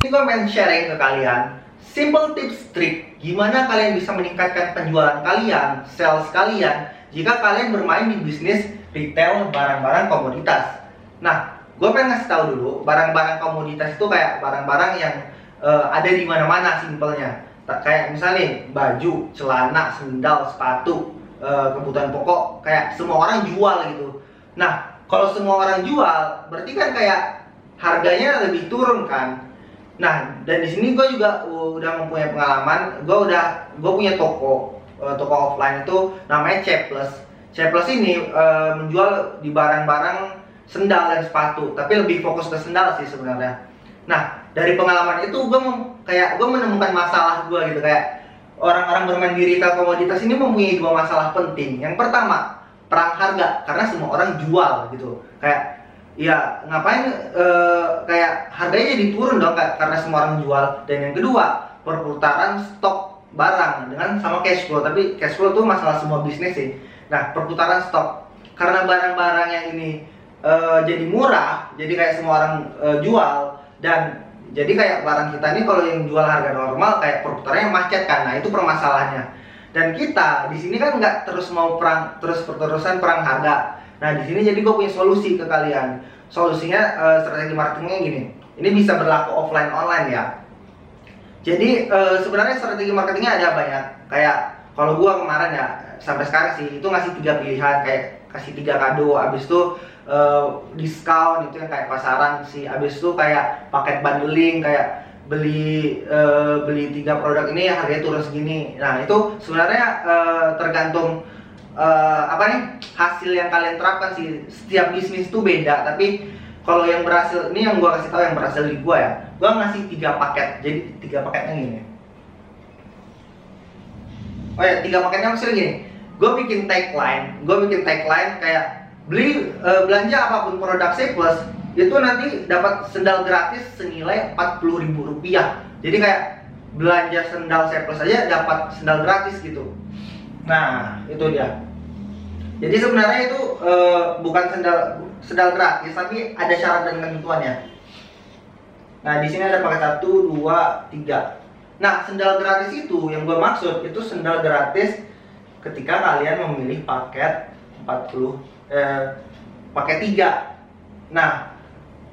Ini gue pengen sharing ke kalian simple tips trik gimana kalian bisa meningkatkan penjualan kalian, sales kalian jika kalian bermain di bisnis retail barang-barang komoditas. Nah, gue pengen ngasih tahu dulu barang-barang komoditas itu kayak barang-barang yang uh, ada di mana-mana simpelnya. Kayak misalnya baju, celana, sendal, sepatu, uh, kebutuhan pokok, kayak semua orang jual gitu. Nah, kalau semua orang jual, berarti kan kayak harganya lebih turun kan Nah, dan di sini gue juga udah mempunyai pengalaman. Gue udah, gue punya toko, uh, toko offline itu namanya C Plus. C Plus ini uh, menjual di barang-barang sendal dan sepatu, tapi lebih fokus ke sendal sih sebenarnya. Nah, dari pengalaman itu gue kayak gue menemukan masalah gue gitu kayak orang-orang bermain di retail komoditas ini mempunyai dua masalah penting. Yang pertama, perang harga karena semua orang jual gitu. Kayak ya ngapain e, kayak harganya jadi turun dong karena semua orang jual. Dan yang kedua perputaran stok barang dengan sama cash flow. Tapi cash flow itu masalah semua bisnis sih. Nah perputaran stok. Karena barang-barang yang ini e, jadi murah jadi kayak semua orang e, jual dan jadi kayak barang kita ini kalau yang jual harga normal kayak perputarannya macet kan. Nah itu permasalahannya. Dan kita di sini kan nggak terus mau perang terus terusan perang harga Nah di sini jadi gue punya solusi ke kalian. Solusinya uh, strategi marketingnya gini. Ini bisa berlaku offline online ya. Jadi uh, sebenarnya strategi marketingnya ada banyak. Kayak kalau gue kemarin ya sampai sekarang sih itu ngasih tiga pilihan kayak kasih tiga kado. Abis itu uh, diskon itu yang kayak pasaran sih. Abis itu kayak paket bundling kayak beli uh, beli tiga produk ini harganya turun segini. Nah itu sebenarnya uh, tergantung uh, apa nih hasil yang kalian terapkan sih setiap bisnis itu beda tapi kalau yang berhasil ini yang gua kasih tahu yang berhasil di gua ya gua ngasih tiga paket jadi tiga paketnya gini. Oh ya tiga paketnya maksudnya gini gua bikin tagline gua bikin tagline kayak beli uh, belanja apa pun produk plus itu nanti dapat sendal gratis senilai puluh ribu rupiah. Jadi kayak belanja sendal plus aja dapat sendal gratis gitu. Nah, itu dia. Jadi sebenarnya itu uh, bukan sendal sendal gratis, tapi ada syarat dan ketentuannya. Nah, di sini ada pakai satu, dua, tiga. Nah, sendal gratis itu yang gue maksud itu sendal gratis ketika kalian memilih paket 40 eh, paket tiga. Nah,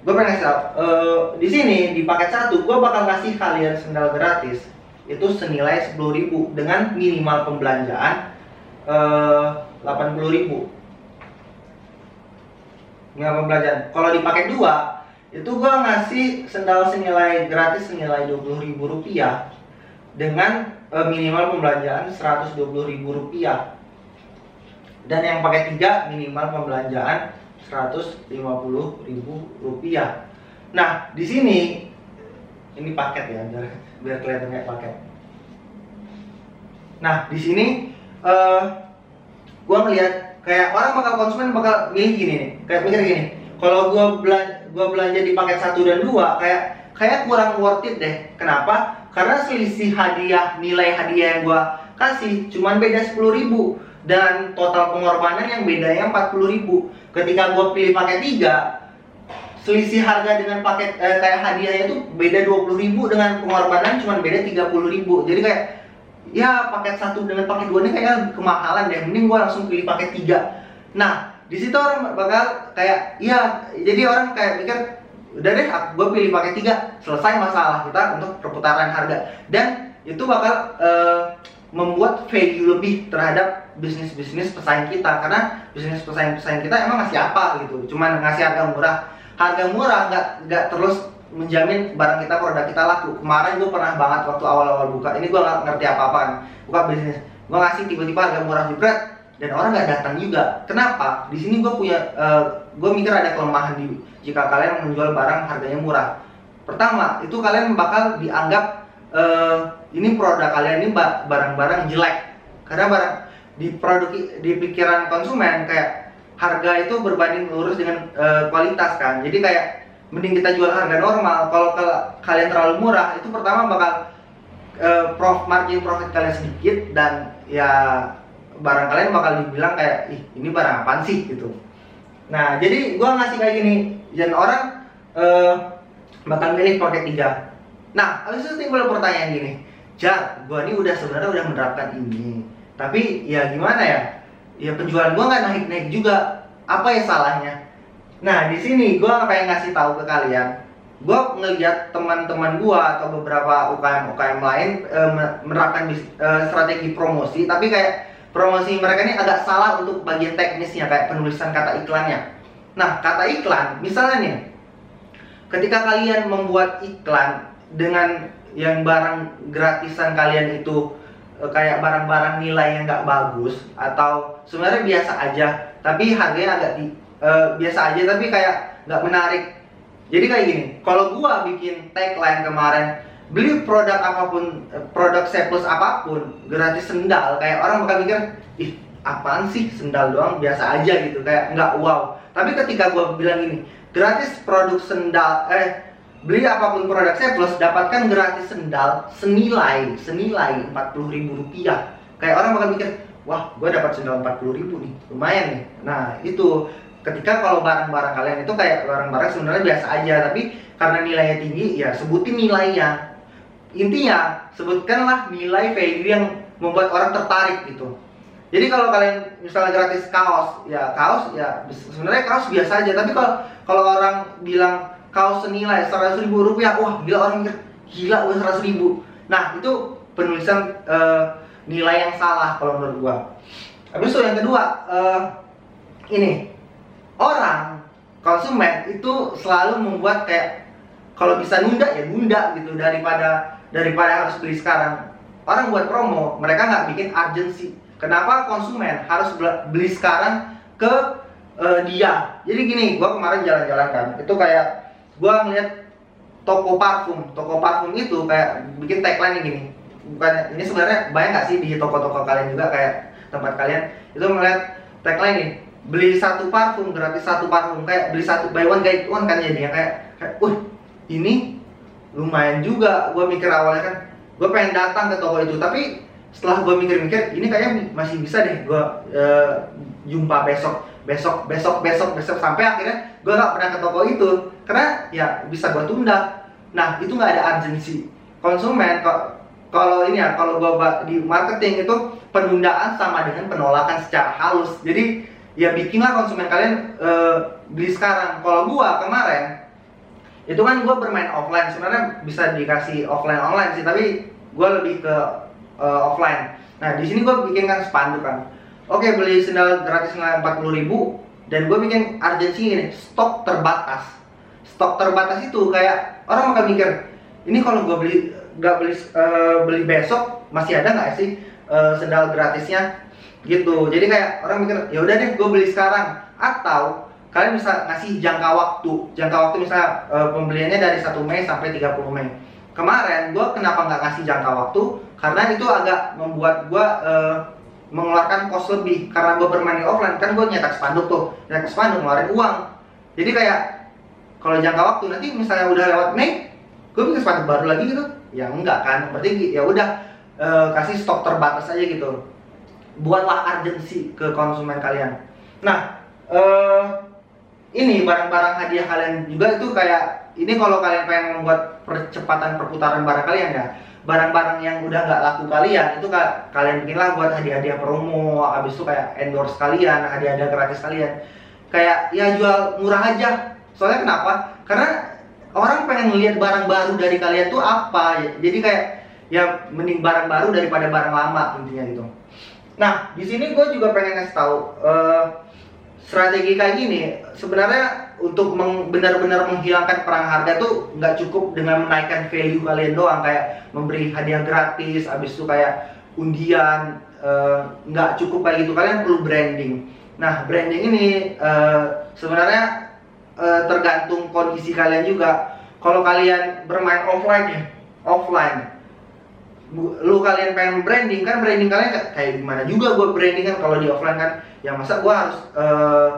gue pengen ngasih tau, uh, di sini di paket satu gue bakal ngasih kalian sendal gratis itu senilai 10.000 dengan minimal pembelanjaan eh, 80.000 minimal pembelanjaan kalau di paket 2 itu gua ngasih sendal senilai gratis senilai 20.000 rupiah dengan eh, minimal pembelanjaan 120.000 rupiah. Dan yang paket 3 minimal pembelanjaan 150.000 rupiah. Nah di sini ini paket ya biar kelihatan kayak paket. Nah di sini eh, gue ngeliat kayak orang bakal konsumen bakal milih gini nih kayak mikir gini kalau gue belanja gua belanja di paket satu dan dua kayak kayak kurang worth it deh. Kenapa? Karena selisih hadiah nilai hadiah yang gue kasih cuman beda sepuluh ribu dan total pengorbanan yang bedanya empat puluh ribu. Ketika gue pilih paket tiga selisih harga dengan paket eh, kayak hadiahnya itu beda 20 ribu dengan pengorbanan cuma beda 30 ribu. Jadi kayak ya paket satu dengan paket dua ini kayak kemahalan deh. Mending gua langsung pilih paket tiga. Nah di situ orang bakal kayak ya jadi orang kayak mikir udah deh gue pilih paket tiga. Selesai masalah kita untuk perputaran harga. Dan itu bakal uh, membuat value lebih terhadap bisnis-bisnis pesaing kita. Karena bisnis pesaing-pesaing kita emang ngasih apa gitu. Cuman ngasih harga murah. Harga murah nggak nggak terus menjamin barang kita produk kita laku. Kemarin gue pernah banget waktu awal-awal buka ini gue nggak ngerti apa-apa kan buka bisnis. Gue ngasih tiba-tiba harga murah jebret dan orang nggak datang juga. Kenapa? Di sini gue punya uh, eh, gue mikir ada kelemahan di jika kalian menjual barang harganya murah. Pertama itu kalian bakal dianggap uh, ini produk kalian ini barang-barang jelek. Karena barang di produk di pikiran konsumen kayak harga itu berbanding lurus dengan uh, kualitas kan. Jadi kayak mending kita jual harga normal. Kalau kalian terlalu murah itu pertama bakal uh, prof margin profit kalian sedikit dan ya barang kalian bakal dibilang kayak ih ini barang apa sih? gitu. Nah jadi gua ngasih kayak gini dan orang uh, bakal milih paket tiga. Nah habis itu timbul pertanyaan gini Jar, gua ini udah sebenarnya udah menerapkan ini tapi ya gimana ya? Ya penjualan gua nggak naik naik juga. Apa ya salahnya nah di sini gua pengen ngasih tahu ke kalian gua ngeliat teman-teman gua atau beberapa UKM UKM lain e, menerapkan e, strategi promosi tapi kayak promosi mereka ini agak salah untuk bagian teknisnya kayak penulisan kata iklannya. Nah kata iklan misalnya nih ketika kalian membuat iklan dengan yang barang gratisan kalian itu Eh, kayak barang-barang nilai yang nggak bagus atau sebenarnya biasa aja tapi harganya agak di, uh, biasa aja tapi kayak nggak menarik. Jadi kayak gini kalau gua bikin tagline kemarin beli produk apa pun eh, produk plus apa pun gratis sendal kayak orang bakal mikir ih apaan sih sendal doang? Biasa aja gitu. Kayak nggak wow. Tapi ketika gua bilang ini gratis produk sendal eh Beli apa pun produk plus dapatkan gratis sendal senilai senilai empat puluh ribu rupiah. Kayak orang bakal mikir, wah gue dapat sendal empat puluh ribu nih, lumayan nih. Nah itu ketika kalau barang-barang kalian itu kayak barang-barang sebenarnya biasa aja, tapi karena nilainya tinggi, ya sebutin nilainya. Intinya sebutkanlah nilai value yang membuat orang tertarik gitu. Jadi kalau kalian misalnya gratis kaos, ya kaos ya sebenarnya kaos biasa aja. Tapi kalau kalau orang bilang kaos senilai seratus ribu rupiah wah gila orang gila udah seratus ribu nah itu penulisan uh, nilai yang salah kalau menurut gua habis itu yang kedua uh, ini orang konsumen itu selalu membuat kayak kalau bisa nunda ya nunda gitu daripada daripada harus beli sekarang. Orang buat promo mereka nggak bikin urgency. Kenapa konsumen harus beli sekarang ke uh, dia? Jadi gini gua kemarin jalan-jalan kan itu kayak gua ngeliat toko parfum. Toko parfum itu kayak bikin tagline gini. Bukan ini sebenarnya banyak nggak sih di toko-toko kalian juga? Kayak tempat kalian itu ngeliat tagline nih beli satu parfum gratis satu parfum. Kayak beli satu buy one get one kan jadinya. Kayak kayak wah ini lumayan juga. Gue mikir awalnya kan gue pengen datang ke toko itu. Tapi setelah gue mikir-mikir ini kayaknya masih bisa deh gue uh, jumpa besok besok besok besok besok. Sampai akhirnya gue gak pernah ke toko itu. Karena ya bisa gue tunda. Nah itu nggak ada urgency. Konsumen kok kalau ini ya kalau gue di marketing itu penundaan sama dengan penolakan secara halus. Jadi ya bikinlah konsumen kalian uh, beli sekarang. Kalau gue kemarin itu kan gue bermain offline. Sebenarnya bisa dikasih offline online sih tapi gue lebih ke uh, offline. Nah di sini gue bikinkan spanduk kan. Oke beli sendal gratis nilai empat puluh ribu dan gue bikin urgensi ini stok terbatas. Stok terbatas itu kayak orang akan mikir ini kalau gue beli nggak beli uh, beli besok masih ada nggak sih uh, sendal gratisnya gitu. Jadi kayak orang mikir ya udah deh gue beli sekarang. Atau kalian bisa ngasih jangka waktu. Jangka waktu misalnya uh, pembeliannya dari 1 Mei sampai 30 Mei. Kemarin gue kenapa nggak ngasih jangka waktu? Karena itu agak membuat gue uh, mengeluarkan kos lebih. Karena gue bermain offline kan gue nyetak spanduk tuh. Nyetak spanduk ngeluarin uang. Jadi kayak kalau jangka waktu nanti misalnya udah lewat Mei gue bikin spanduk baru lagi gitu. Ya enggak kan? Berarti ya udah e, kasih stok terbatas aja gitu buatlah urgensi ke konsumen kalian. Nah e, ini barang-barang hadiah kalian juga itu kayak ini kalau kalian pengen membuat percepatan perputaran barang kalian ya barang-barang yang udah nggak laku kalian itu kak kalian bikinlah buat hadiah-hadiah promo habis itu kayak endorse kalian hadiah-hadiah gratis kalian. Kayak ya jual murah aja. Soalnya kenapa? Karena orang pengen ngeliat barang baru dari kalian tuh apa. Jadi kayak ya mending barang baru daripada barang lama intinya gitu nah di sini gue juga pengen ngasih tahu uh, strategi kayak gini sebenarnya untuk benar-benar menghilangkan perang harga tuh nggak cukup dengan menaikkan value kalian doang kayak memberi hadiah gratis habis itu kayak undian eh, nggak uh, cukup kayak gitu. Kalian perlu branding. Nah branding ini uh, sebenarnya uh, tergantung kondisi kalian juga. Kalau kalian bermain offline ya offline lu kalian pengen branding kan branding kalian kayak gimana juga gue branding kan kalau di offline kan. Ya masa gue harus uh,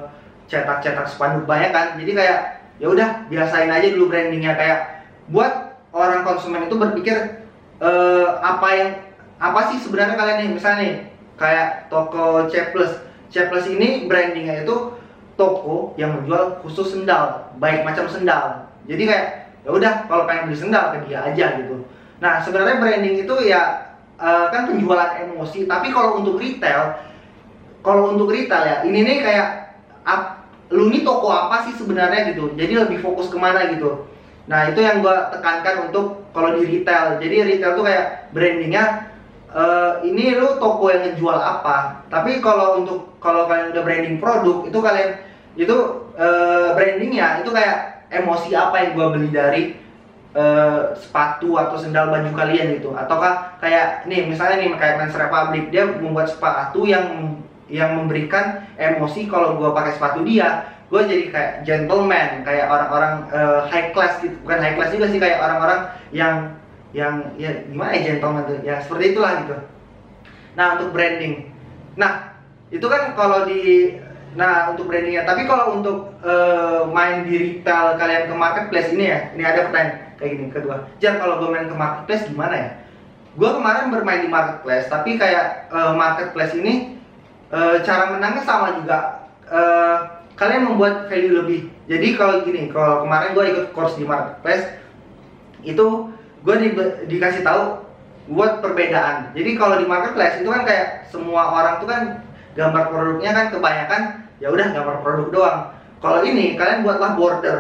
cetak-cetak spanduk banyak kan? Jadi kayak ya udah biasain aja dulu brandingnya. Kayak buat orang konsumen itu berpikir uh, apa yang apa sih sebenarnya kalian nih? Misalnya nih kayak toko C plus C plus ini brandingnya itu toko yang menjual khusus sendal baik macam sendal. Jadi kayak ya udah kalau pengen beli sendal ke dia aja gitu nah sebenarnya branding itu ya uh, kan penjualan emosi tapi kalau untuk retail kalau untuk retail ya ini nih kayak ap, lu nih toko apa sih sebenarnya gitu? Jadi lebih fokus ke mana gitu? Nah itu yang gue tekankan untuk kalau di retail. Jadi retail tuh kayak brandingnya uh, ini lu toko yang ngejual apa? Tapi kalau untuk kalau kalian udah branding produk itu kalian itu uh, brandingnya itu kayak emosi apa yang gue beli dari uh, sepatu atau sendal baju kalian gitu. Ataukah kayak nih misalnya nih kayak Men's Republic dia membuat sepatu yang yang memberikan emosi kalau gue pakai sepatu dia. Gue jadi kayak gentleman kayak orang-orang uh, high class gitu. Bukan high class juga sih kayak orang-orang yang yang ya gimana ya gentleman tuh? Ya seperti itulah gitu. Nah untuk branding. Nah itu kan kalau di Nah, untuk brandingnya. Tapi kalau untuk uh, main di retail kalian ke marketplace ini ya, ini ada pertanyaan kayak gini kedua. Jar, kalau gue main ke marketplace gimana ya? Gue kemarin bermain di marketplace, tapi kayak uh, marketplace ini uh, cara menangnya sama juga. Uh, kalian membuat value lebih. Jadi kalau gini, kalau kemarin gue ikut course di marketplace, itu gue di, dikasih tahu buat perbedaan. Jadi kalau di marketplace itu kan kayak semua orang tuh kan gambar produknya kan kebanyakan ya udah gambar produk doang. Kalau ini kalian buatlah border.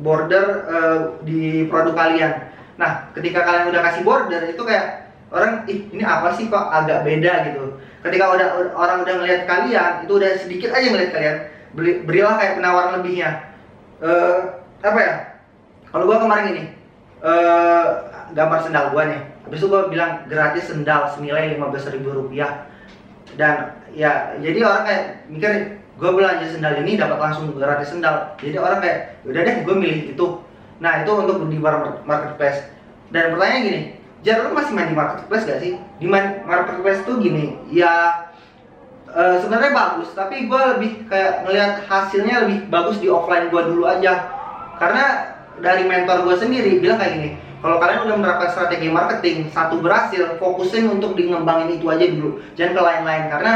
Border uh, di produk kalian. Nah ketika kalian udah kasih border itu kayak orang ih ini apa sih kok agak beda gitu? Ketika udah orang udah ngelihat kalian itu udah sedikit aja ngelihat kalian beri, berilah kayak penawaran lebihnya. Uh, apa ya? Kalau gua kemarin ini uh, gambar sendal gua nih. Habis itu gua bilang gratis sendal senilai lima belas ribu rupiah. Dan ya jadi orang kayak mikir gue belanja sendal ini dapat langsung gratis sendal. Jadi orang kayak udah deh gue milih itu. Nah itu untuk di marketplace. Dan pertanyaan gini jar masih main di marketplace gak sih? Di marketplace tuh gini ya uh, sebenarnya bagus tapi gue lebih kayak ngelihat hasilnya lebih bagus di offline gue dulu aja. Karena dari mentor gue sendiri bilang kayak gini kalau kalian udah menerapkan strategi marketing satu berhasil fokusin untuk di ngembangin itu aja dulu jangan ke lain-lain. Karena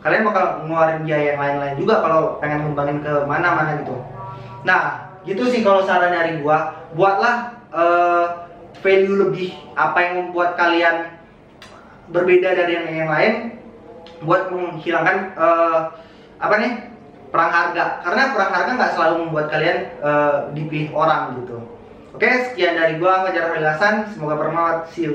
kalian bakal ngeluarin biaya yang lain-lain juga kalau pengen ngembangin ke mana-mana gitu nah gitu sih kalau saran dari gua buatlah uh, value lebih apa yang membuat kalian berbeda dari yang, yang lain buat menghilangkan uh, apa nih perang harga karena perang harga nggak selalu membuat kalian uh, dipilih orang gitu Oke, sekian dari gua Fajar Hasan. Semoga bermanfaat. See.